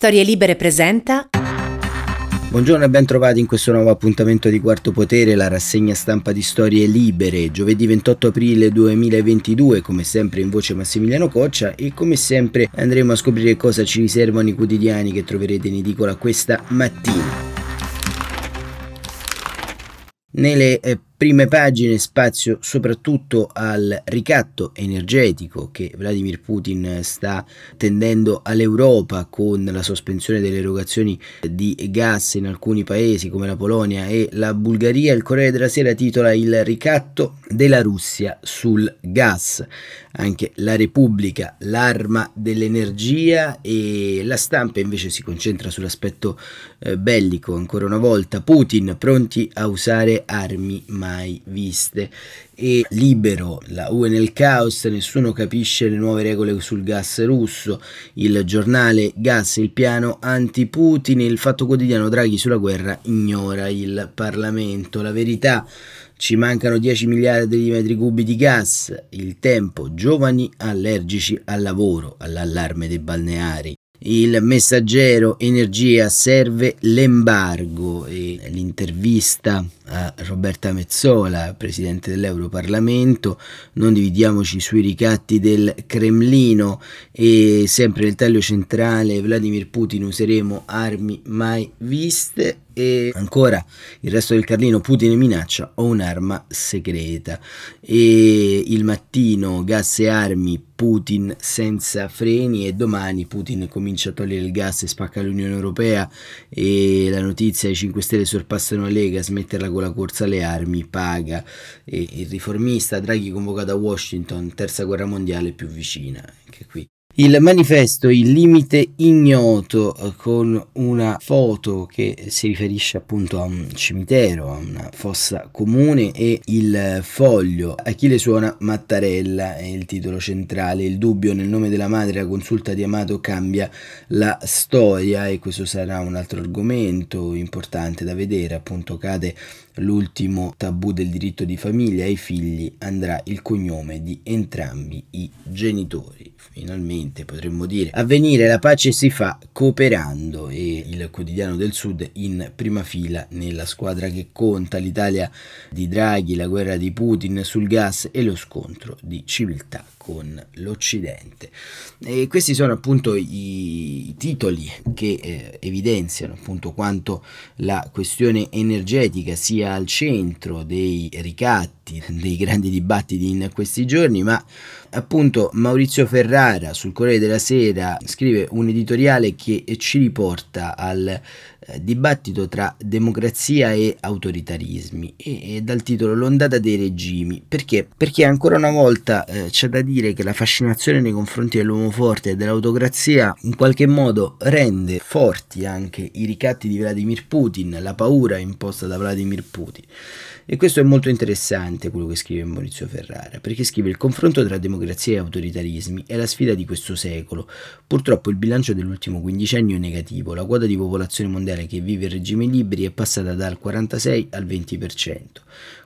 Storie Libere presenta. Buongiorno e ben trovati in questo nuovo appuntamento di Quarto Potere, la rassegna stampa di Storie Libere, giovedì 28 aprile 2022, come sempre in voce Massimiliano Coccia e come sempre andremo a scoprire cosa ci riservano i quotidiani che troverete in edicola questa mattina. Nelle eh, prime pagine spazio soprattutto al ricatto energetico che Vladimir Putin sta tendendo all'Europa con la sospensione delle erogazioni di gas in alcuni paesi come la Polonia e la Bulgaria. Il Corriere della Sera titola Il ricatto della Russia sul gas. Anche la Repubblica, l'arma dell'energia e la stampa invece si concentra sull'aspetto eh, bellico. Ancora una volta Putin pronti a usare armi ma mai viste. E libero la UE nel caos, nessuno capisce le nuove regole sul gas russo, il giornale Gas, il piano anti-Putin, il fatto quotidiano Draghi sulla guerra ignora il Parlamento, la verità ci mancano 10 miliardi di metri cubi di gas, il tempo, giovani allergici al lavoro, all'allarme dei balneari. Il messaggero energia serve l'embargo e l'intervista a Roberta Mezzola, presidente dell'Europarlamento, non dividiamoci sui ricatti del Cremlino e sempre nel taglio centrale Vladimir Putin useremo armi mai viste e ancora il resto del Carlino Putin minaccia ho un'arma segreta. E il mattino gas e armi Putin senza freni. E domani Putin comincia a togliere il gas e spacca l'Unione Europea. E la notizia i 5 Stelle sorpassano la Lega smetterla con la corsa alle armi paga. E il riformista Draghi convocato a Washington terza guerra mondiale più vicina anche qui il manifesto Il limite ignoto eh, con una foto che si riferisce appunto a un cimitero, a una fossa comune e il foglio Achille suona? Mattarella è il titolo centrale, il dubbio nel nome della madre, la consulta di Amato cambia la storia e questo sarà un altro argomento importante da vedere, appunto cade l'ultimo tabù del diritto di famiglia ai figli andrà il cognome di entrambi i genitori. Finalmente potremmo dire avvenire la pace si fa cooperando e il quotidiano del sud in prima fila nella squadra che conta l'Italia di Draghi, la guerra di Putin sul gas e lo scontro di civiltà con l'Occidente. E questi sono appunto i titoli che eh, evidenziano appunto quanto la questione energetica sia al centro dei ricatti, dei grandi dibattiti in questi giorni, ma appunto Maurizio Ferrara sul Corriere della Sera scrive un editoriale che ci riporta al eh, dibattito tra democrazia e autoritarismi e, e, dal titolo L'ondata dei regimi perché? Perché ancora una volta eh, c'è da dire che la fascinazione nei confronti dell'uomo forte e dell'autocrazia in qualche modo rende forti anche i ricatti di Vladimir Putin, la paura imposta da Vladimir Putin. E questo è molto interessante quello che scrive Maurizio Ferrara, perché scrive il confronto tra democrazia e autoritarismi è la sfida di questo secolo. Purtroppo il bilancio dell'ultimo quindicennio è negativo, la quota di popolazione mondiale che vive in regimi liberi è passata dal 46 al 20%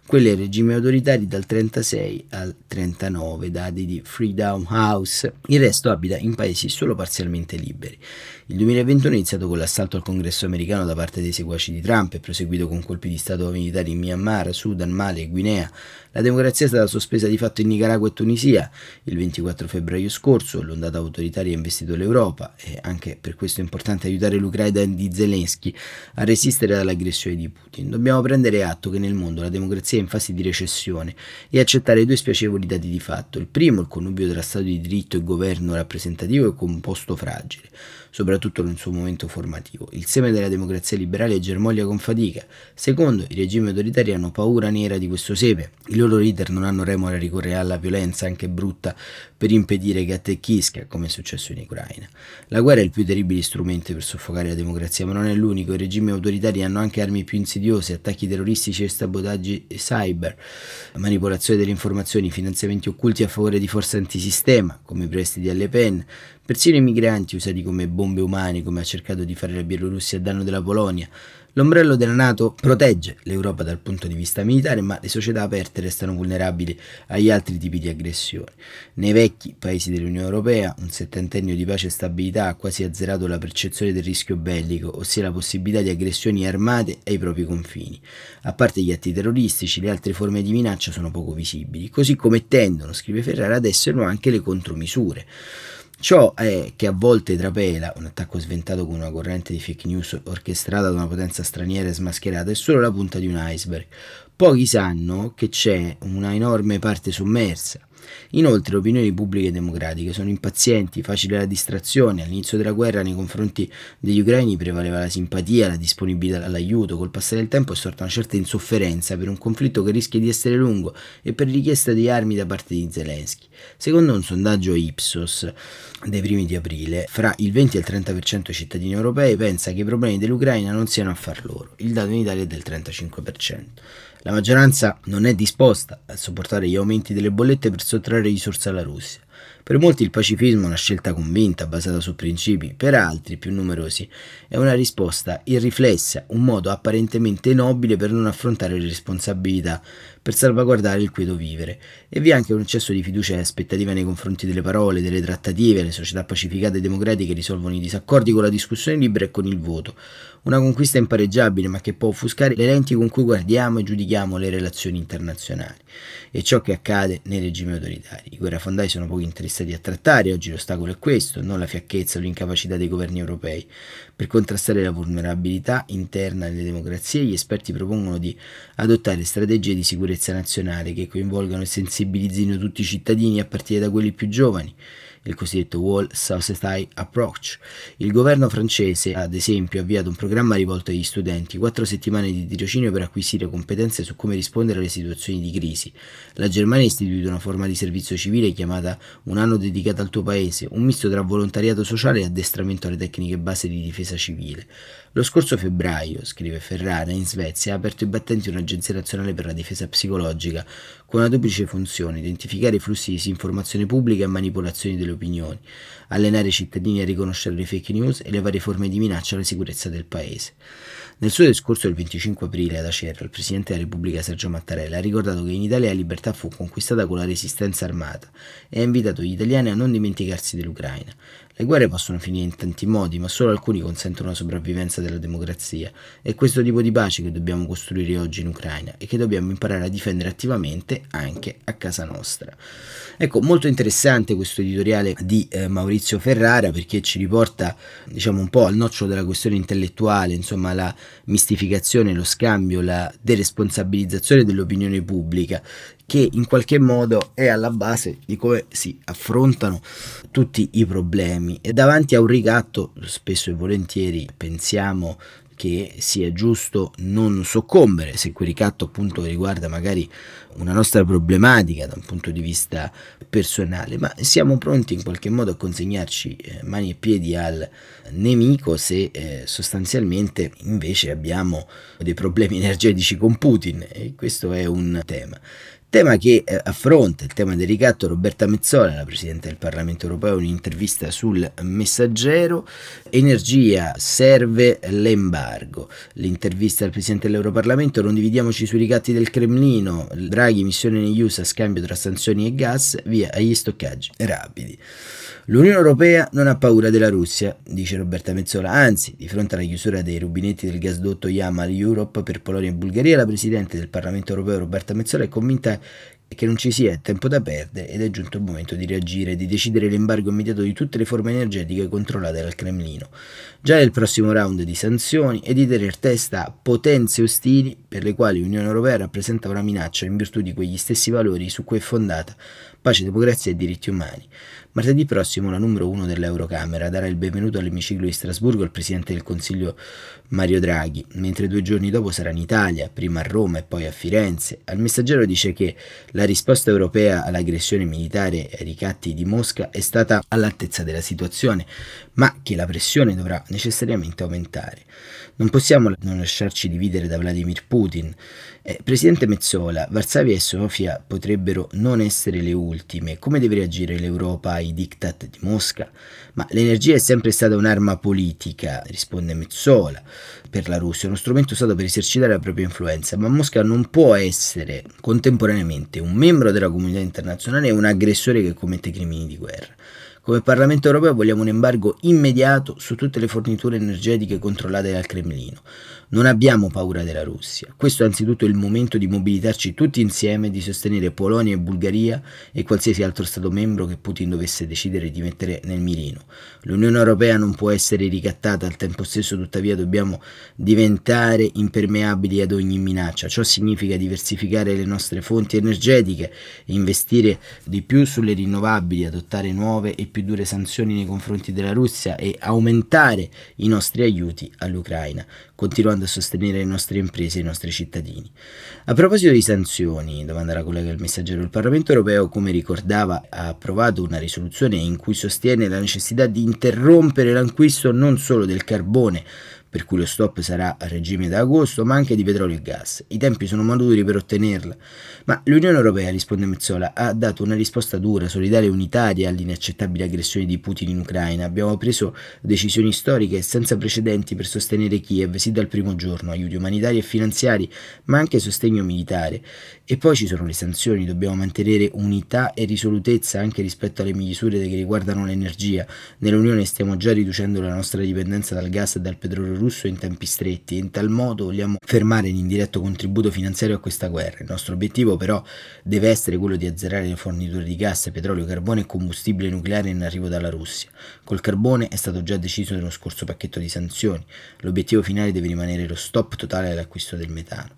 quelle ai regimi autoritari dal 36 al 39, dati di Freedom House. Il resto abita in paesi solo parzialmente liberi. Il 2021 è iniziato con l'assalto al congresso americano da parte dei seguaci di Trump e proseguito con colpi di Stato militari in Myanmar, Sudan, Mali e Guinea. La democrazia è stata sospesa di fatto in Nicaragua e Tunisia. Il 24 febbraio scorso l'ondata autoritaria ha investito l'Europa e anche per questo è importante aiutare l'Ucraina di Zelensky a resistere all'aggressione di Putin. Dobbiamo prendere atto che nel mondo la democrazia è in fase di recessione e accettare due spiacevoli dati di fatto. Il primo, il connubio tra Stato di diritto e governo rappresentativo è composto fragile soprattutto nel suo momento formativo. Il seme della democrazia liberale germoglia con fatica. Secondo, i regimi autoritari hanno paura nera di questo seme. I loro leader non hanno remore a ricorrere alla violenza, anche brutta, per impedire che attecchisca, come è successo in Ucraina. La guerra è il più terribile strumento per soffocare la democrazia, ma non è l'unico. I regimi autoritari hanno anche armi più insidiose, attacchi terroristici e sabotaggi cyber, manipolazione delle informazioni, finanziamenti occulti a favore di forze antisistema, come i prestiti alle PEN, Persino i migranti usati come bombe umane, come ha cercato di fare la Bielorussia a danno della Polonia, L'ombrello della Nato protegge l'Europa dal punto di vista militare, ma le società aperte restano vulnerabili agli altri tipi di aggressioni. Nei vecchi paesi dell'Unione Europea, un settantennio di pace e stabilità ha quasi azzerato la percezione del rischio bellico, ossia la possibilità di aggressioni armate ai propri confini. A parte gli atti terroristici, le altre forme di minaccia sono poco visibili, così come tendono, scrive Ferrara, ad esserlo anche le contromisure. Ciò è che a volte trapela, un attacco sventato con una corrente di fake news orchestrata da una potenza straniera e smascherata, è solo la punta di un iceberg. Pochi sanno che c'è una enorme parte sommersa Inoltre le opinioni pubbliche democratiche sono impazienti, facile la distrazione, all'inizio della guerra nei confronti degli ucraini prevaleva la simpatia, la disponibilità all'aiuto, col passare del tempo è sorta una certa insofferenza per un conflitto che rischia di essere lungo e per richiesta di armi da parte di Zelensky. Secondo un sondaggio Ipsos dei primi di aprile, fra il 20 e il 30% dei cittadini europei pensa che i problemi dell'Ucraina non siano affar loro, il dato in Italia è del 35%. La maggioranza non è disposta a sopportare gli aumenti delle bollette per sottrarre risorse alla Russia. Per molti il pacifismo è una scelta convinta, basata su principi, per altri, più numerosi, è una risposta irriflessa, un modo apparentemente nobile per non affrontare le responsabilità, per salvaguardare il quieto vivere. E vi è anche un eccesso di fiducia e aspettativa nei confronti delle parole, delle trattative, le società pacificate e democratiche risolvono i disaccordi con la discussione libera e con il voto, una conquista impareggiabile ma che può offuscare le lenti con cui guardiamo e giudichiamo le relazioni internazionali. E ciò che accade nei regimi autoritari. I guerrafondai sono poco interessati a trattare, oggi l'ostacolo è questo, non la fiacchezza o l'incapacità dei governi europei. Per contrastare la vulnerabilità interna delle democrazie, gli esperti propongono di adottare strategie di sicurezza nazionale che coinvolgano e sensibilizzino tutti i cittadini a partire da quelli più giovani il cosiddetto Wall Society Approach. Il governo francese, ad esempio, ha avviato un programma rivolto agli studenti, quattro settimane di tirocinio per acquisire competenze su come rispondere alle situazioni di crisi. La Germania ha istituito una forma di servizio civile chiamata Un anno dedicato al tuo paese, un misto tra volontariato sociale e addestramento alle tecniche base di difesa civile. Lo scorso febbraio, scrive Ferrara, in Svezia ha aperto i battenti un'agenzia nazionale per la difesa psicologica con una duplice funzione, identificare i flussi di disinformazione pubblica e manipolazioni delle opinioni, allenare i cittadini a riconoscere le fake news e le varie forme di minaccia alla sicurezza del paese. Nel suo discorso del 25 aprile ad Acerra, il Presidente della Repubblica Sergio Mattarella ha ricordato che in Italia la libertà fu conquistata con la resistenza armata e ha invitato gli italiani a non dimenticarsi dell'Ucraina. Le guerre possono finire in tanti modi, ma solo alcuni consentono la sopravvivenza della democrazia. È questo tipo di pace che dobbiamo costruire oggi in Ucraina e che dobbiamo imparare a difendere attivamente anche a casa nostra. Ecco, molto interessante questo editoriale di eh, Maurizio Ferrara perché ci riporta, diciamo, un po' al nocciolo della questione intellettuale, insomma, la mistificazione, lo scambio, la deresponsabilizzazione dell'opinione pubblica che in qualche modo è alla base di come si affrontano tutti i problemi. E davanti a un ricatto spesso e volentieri pensiamo che sia giusto non soccombere. Se quel ricatto appunto riguarda magari una nostra problematica da un punto di vista personale, ma siamo pronti in qualche modo a consegnarci eh, mani e piedi al nemico se eh, sostanzialmente invece abbiamo dei problemi energetici con Putin. E questo è un tema. Tema che eh, affronta il tema del ricatto Roberta Mezzola, la Presidente del Parlamento Europeo, un'intervista sul messaggero. Energia, serve l'embargo. L'intervista al Presidente dell'Europarlamento, non dividiamoci sui ricatti del Cremlino, Draghi missione negli USA, scambio tra sanzioni e gas, via agli stoccaggi rapidi. L'Unione Europea non ha paura della Russia, dice Roberta Mezzola, anzi, di fronte alla chiusura dei rubinetti del gasdotto Yamal Europe per Polonia e Bulgaria, la Presidente del Parlamento Europeo Roberta Mezzola è convinta che non ci sia tempo da perdere ed è giunto il momento di reagire, di decidere l'embargo immediato di tutte le forme energetiche controllate dal Cremlino, già nel prossimo round di sanzioni e di tenere testa a potenze ostili per le quali l'Unione Europea rappresenta una minaccia in virtù di quegli stessi valori su cui è fondata pace, democrazia e diritti umani. Martedì prossimo la numero uno dell'Eurocamera darà il benvenuto all'emiciclo di Strasburgo al Presidente del Consiglio Mario Draghi, mentre due giorni dopo sarà in Italia, prima a Roma e poi a Firenze. Al messaggero dice che la risposta europea all'aggressione militare ai ricatti di Mosca è stata all'altezza della situazione, ma che la pressione dovrà necessariamente aumentare. Non possiamo non lasciarci dividere da Vladimir Putin. Eh, Presidente Mezzola, Varsavia e Sofia potrebbero non essere le ultime ultime. Come deve reagire l'Europa ai diktat di Mosca? Ma l'energia è sempre stata un'arma politica, risponde Mezzola, per la Russia, uno strumento usato per esercitare la propria influenza, ma Mosca non può essere contemporaneamente un membro della comunità internazionale e un aggressore che commette crimini di guerra. Come Parlamento europeo vogliamo un embargo immediato su tutte le forniture energetiche controllate dal Cremlino. Non abbiamo paura della Russia. Questo è anzitutto il momento di mobilitarci tutti insieme e di sostenere Polonia e Bulgaria e qualsiasi altro Stato membro che Putin dovesse decidere di mettere nel mirino. L'Unione Europea non può essere ricattata, al tempo stesso tuttavia dobbiamo diventare impermeabili ad ogni minaccia. Ciò significa diversificare le nostre fonti energetiche, investire di più sulle rinnovabili, adottare nuove e più dure sanzioni nei confronti della Russia e aumentare i nostri aiuti all'Ucraina, continuando a sostenere le nostre imprese e i nostri cittadini. A proposito di sanzioni, domanda la collega del messaggero, il Parlamento europeo, come ricordava, ha approvato una risoluzione in cui sostiene la necessità di interrompere l'acquisto non solo del carbone, per cui lo stop sarà a regime da agosto, ma anche di petrolio e gas. I tempi sono maturi per ottenerla. Ma l'Unione Europea, risponde Mezzola, ha dato una risposta dura, solidale e unitaria all'inaccettabile aggressione di Putin in Ucraina. Abbiamo preso decisioni storiche senza precedenti per sostenere Kiev, sì dal primo giorno, aiuti umanitari e finanziari, ma anche sostegno militare. E poi ci sono le sanzioni, dobbiamo mantenere unità e risolutezza anche rispetto alle misure che riguardano l'energia. Nell'Unione stiamo già riducendo la nostra dipendenza dal gas e dal petrolio russo in tempi stretti e in tal modo vogliamo fermare l'indiretto contributo finanziario a questa guerra. Il nostro obiettivo però deve essere quello di azzerare le forniture di gas, petrolio, carbone e combustibile nucleare in arrivo dalla Russia. Col carbone è stato già deciso nello scorso pacchetto di sanzioni. L'obiettivo finale deve rimanere lo stop totale all'acquisto del metano.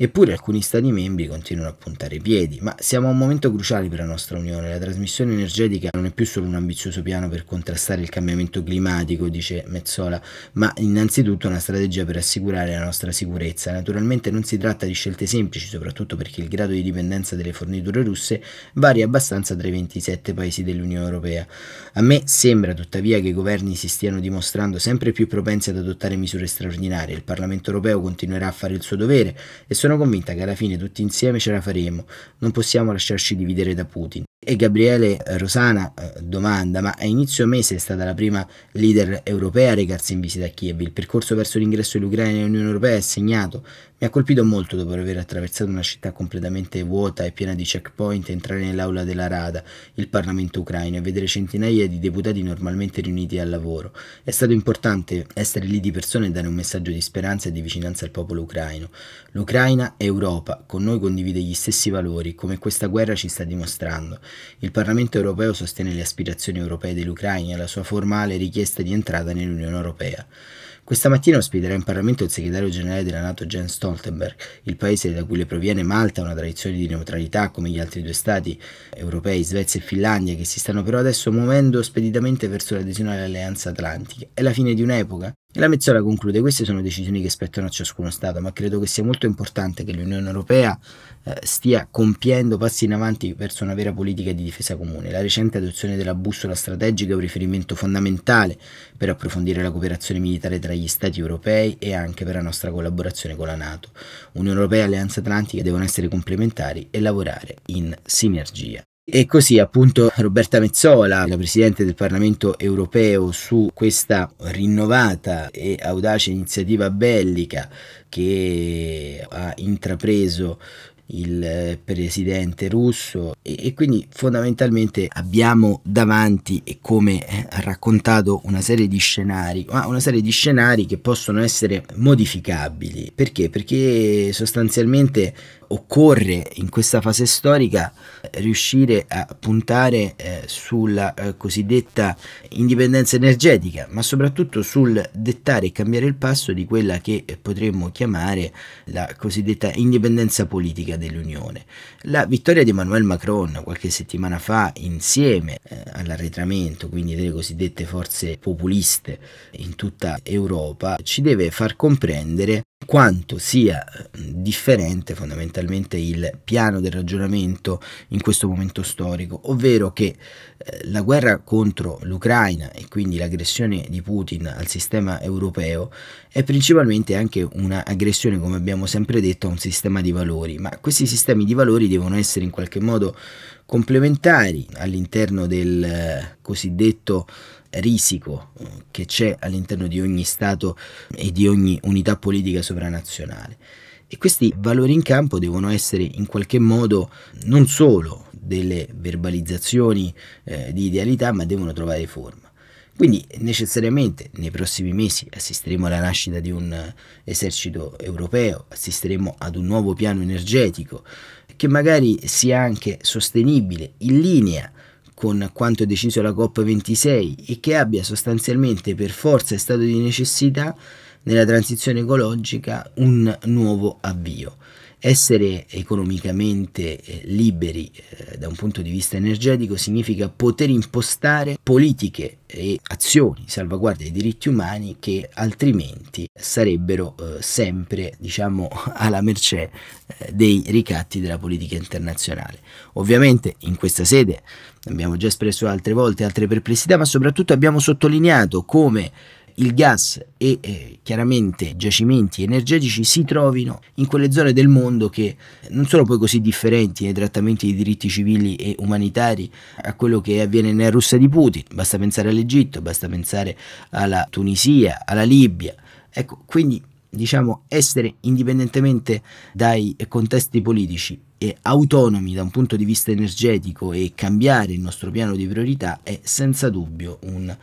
Eppure alcuni Stati membri continuano a puntare i piedi, ma siamo a un momento cruciale per la nostra Unione. La trasmissione energetica non è più solo un ambizioso piano per contrastare il cambiamento climatico, dice Mezzola, ma innanzitutto una strategia per assicurare la nostra sicurezza. Naturalmente non si tratta di scelte semplici, soprattutto perché il grado di dipendenza delle forniture russe varia abbastanza tra i 27 paesi dell'Unione Europea. A me sembra tuttavia che i governi si stiano dimostrando sempre più propensi ad adottare misure straordinarie. Il Parlamento europeo continuerà a fare il suo dovere e sono sono convinta che alla fine tutti insieme ce la faremo, non possiamo lasciarci dividere da Putin. E Gabriele Rosana eh, domanda, ma a inizio mese è stata la prima leader europea a recarsi in visita a Kiev. Il percorso verso l'ingresso dell'Ucraina nell'Unione Europea è segnato. Mi ha colpito molto dopo aver attraversato una città completamente vuota e piena di checkpoint entrare nell'aula della Rada, il Parlamento ucraino, e vedere centinaia di deputati normalmente riuniti al lavoro. È stato importante essere lì di persona e dare un messaggio di speranza e di vicinanza al popolo ucraino. L'Ucraina è Europa, con noi condivide gli stessi valori, come questa guerra ci sta dimostrando. Il Parlamento europeo sostiene le aspirazioni europee dell'Ucraina e la sua formale richiesta di entrata nell'Unione Europea. Questa mattina ospiterà in Parlamento il segretario generale della Nato Jens Stoltenberg. Il paese da cui le proviene Malta ha una tradizione di neutralità come gli altri due stati europei, Svezia e Finlandia, che si stanno però adesso muovendo speditamente verso l'adesione all'Alleanza Atlantica. È la fine di un'epoca? La Mezzola conclude, queste sono decisioni che spettano a ciascuno Stato, ma credo che sia molto importante che l'Unione Europea eh, stia compiendo passi in avanti verso una vera politica di difesa comune. La recente adozione della bussola strategica è un riferimento fondamentale per approfondire la cooperazione militare tra gli Stati europei e anche per la nostra collaborazione con la Nato. Unione Europea e Alleanza Atlantica devono essere complementari e lavorare in sinergia. E così appunto Roberta Mezzola, la Presidente del Parlamento europeo, su questa rinnovata e audace iniziativa bellica che ha intrapreso il eh, presidente russo e, e, quindi fondamentalmente abbiamo davanti e come eh, ha raccontato una serie di scenari ma una serie di scenari che possono essere modificabili. Perché? Perché sostanzialmente occorre in questa fase storica riuscire a puntare eh, sulla eh, cosiddetta indipendenza energetica, ma soprattutto sul dettare e cambiare il passo di quella che potremmo chiamare la cosiddetta indipendenza politica dell'Unione. La vittoria di Emmanuel Macron qualche settimana fa insieme eh, all'arretramento, quindi delle cosiddette forze populiste in tutta Europa, ci deve far comprendere quanto sia eh, differente fondamentalmente il piano del ragionamento in questo momento storico, ovvero che eh, la guerra contro l'Ucraina e quindi l'aggressione di Putin al sistema europeo è principalmente anche un'aggressione, come abbiamo sempre detto, a un sistema di valori, ma questi sistemi di valori devono essere in qualche modo complementari all'interno del eh, cosiddetto risico eh, che c'è all'interno di ogni Stato e di ogni unità politica sovranazionale. E questi valori in campo devono essere in qualche modo non solo delle verbalizzazioni eh, di idealità, ma devono trovare forma. Quindi necessariamente nei prossimi mesi assisteremo alla nascita di un esercito europeo, assisteremo ad un nuovo piano energetico che magari sia anche sostenibile, in linea con quanto deciso la COP26 e che abbia sostanzialmente per forza e stato di necessità nella transizione ecologica un nuovo avvio. Essere economicamente eh, liberi eh, da un punto di vista energetico significa poter impostare politiche e azioni, salvaguardia dei diritti umani che altrimenti sarebbero eh, sempre, diciamo, alla mercé eh, dei ricatti della politica internazionale. Ovviamente in questa sede abbiamo già espresso altre volte altre perplessità, ma soprattutto abbiamo sottolineato come il gas e eh, chiaramente giacimenti energetici si trovino in quelle zone del mondo che non sono poi così differenti nei trattamenti di diritti civili e umanitari a quello che avviene nella Russia di Putin. Basta pensare all'Egitto, basta pensare alla Tunisia, alla Libia. Ecco, quindi diciamo essere indipendentemente dai contesti politici autonomi da un punto di vista energetico e cambiare il nostro piano di priorità è senza dubbio un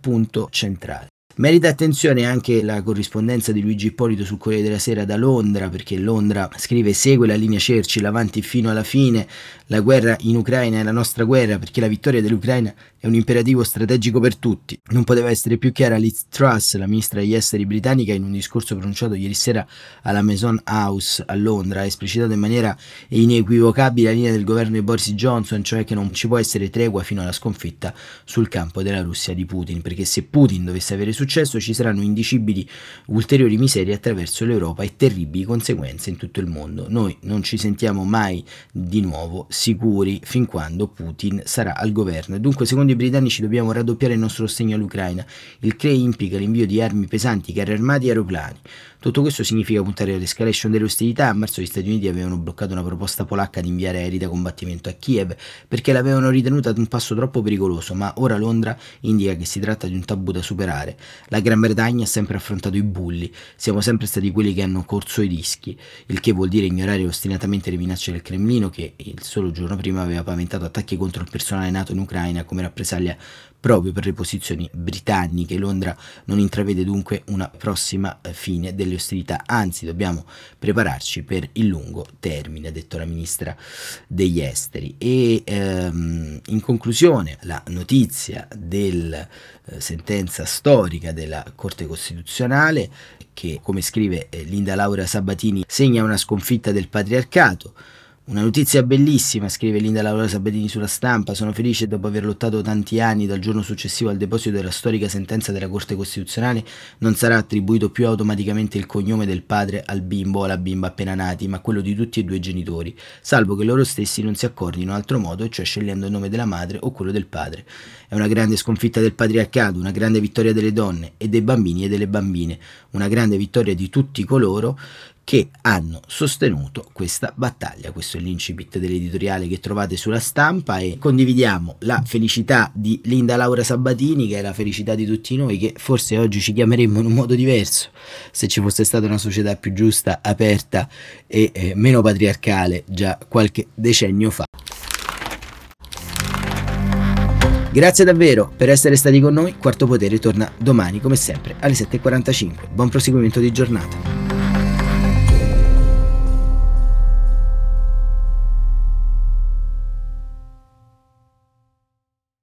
punto centrale. Merita attenzione anche la corrispondenza di Luigi Ippolito sul Corriere della Sera da Londra, perché Londra scrive segue la linea Churchill avanti fino alla fine, la guerra in Ucraina è la nostra guerra perché la vittoria dell'Ucraina è un imperativo strategico per tutti. Non poteva essere più chiara Liz Truss, la ministra degli esteri britannica, in un discorso pronunciato ieri sera alla Maison House a Londra, ha esplicitato in maniera inequivocabile la linea del governo di Boris Johnson, cioè che non ci può essere tregua fino alla sconfitta sul campo della Russia di Putin, perché se Putin dovesse avere successo successo ci saranno indicibili ulteriori miserie attraverso l'Europa e terribili conseguenze in tutto il mondo. Noi non ci sentiamo mai di nuovo sicuri fin quando Putin sarà al governo. Dunque, secondo i britannici, dobbiamo raddoppiare il nostro sostegno all'Ucraina. Il CRE implica l'invio di armi pesanti, carri armati e aeroplani. Tutto questo significa puntare all'escalation delle ostilità. A marzo gli Stati Uniti avevano bloccato una proposta polacca di inviare aerei da combattimento a Kiev perché l'avevano ritenuta un passo troppo pericoloso, ma ora Londra indica che si tratta di un tabù da superare. La Gran Bretagna ha sempre affrontato i bulli, siamo sempre stati quelli che hanno corso i rischi, il che vuol dire ignorare ostinatamente le minacce del Cremlino che il solo giorno prima aveva paventato attacchi contro il personale nato in Ucraina come rappresaglia proprio per le posizioni britanniche. Londra non intravede dunque una prossima eh, fine delle ostilità, anzi dobbiamo prepararci per il lungo termine, ha detto la ministra degli esteri. E ehm, in conclusione la notizia della eh, sentenza storica della Corte Costituzionale che, come scrive eh, Linda Laura Sabatini, segna una sconfitta del patriarcato una notizia bellissima, scrive Linda Laura Sabatini sulla stampa. Sono felice dopo aver lottato tanti anni dal giorno successivo al deposito della storica sentenza della Corte Costituzionale. Non sarà attribuito più automaticamente il cognome del padre al bimbo o alla bimba appena nati, ma quello di tutti e due i genitori, salvo che loro stessi non si accordino altro modo, cioè scegliendo il nome della madre o quello del padre. È una grande sconfitta del patriarcato, una grande vittoria delle donne e dei bambini e delle bambine, una grande vittoria di tutti coloro che hanno sostenuto questa battaglia. Questo è l'incipit dell'editoriale che trovate sulla stampa e condividiamo la felicità di Linda Laura Sabatini, che è la felicità di tutti noi, che forse oggi ci chiameremmo in un modo diverso se ci fosse stata una società più giusta, aperta e eh, meno patriarcale già qualche decennio fa. Grazie davvero per essere stati con noi. Quarto Potere torna domani come sempre alle 7.45. Buon proseguimento di giornata.